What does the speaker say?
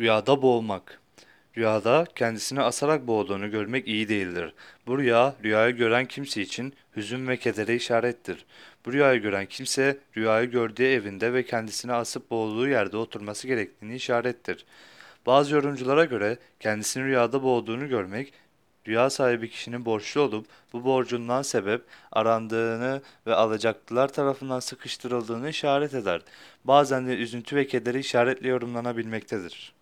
Rüyada boğulmak. Rüyada kendisini asarak boğduğunu görmek iyi değildir. Bu rüya, rüyayı gören kimse için hüzün ve kedere işarettir. Bu rüyayı gören kimse, rüyayı gördüğü evinde ve kendisini asıp boğulduğu yerde oturması gerektiğini işarettir. Bazı yorumculara göre kendisini rüyada boğduğunu görmek, rüya sahibi kişinin borçlu olup bu borcundan sebep arandığını ve alacaklılar tarafından sıkıştırıldığını işaret eder. Bazen de üzüntü ve kederi işaretle yorumlanabilmektedir.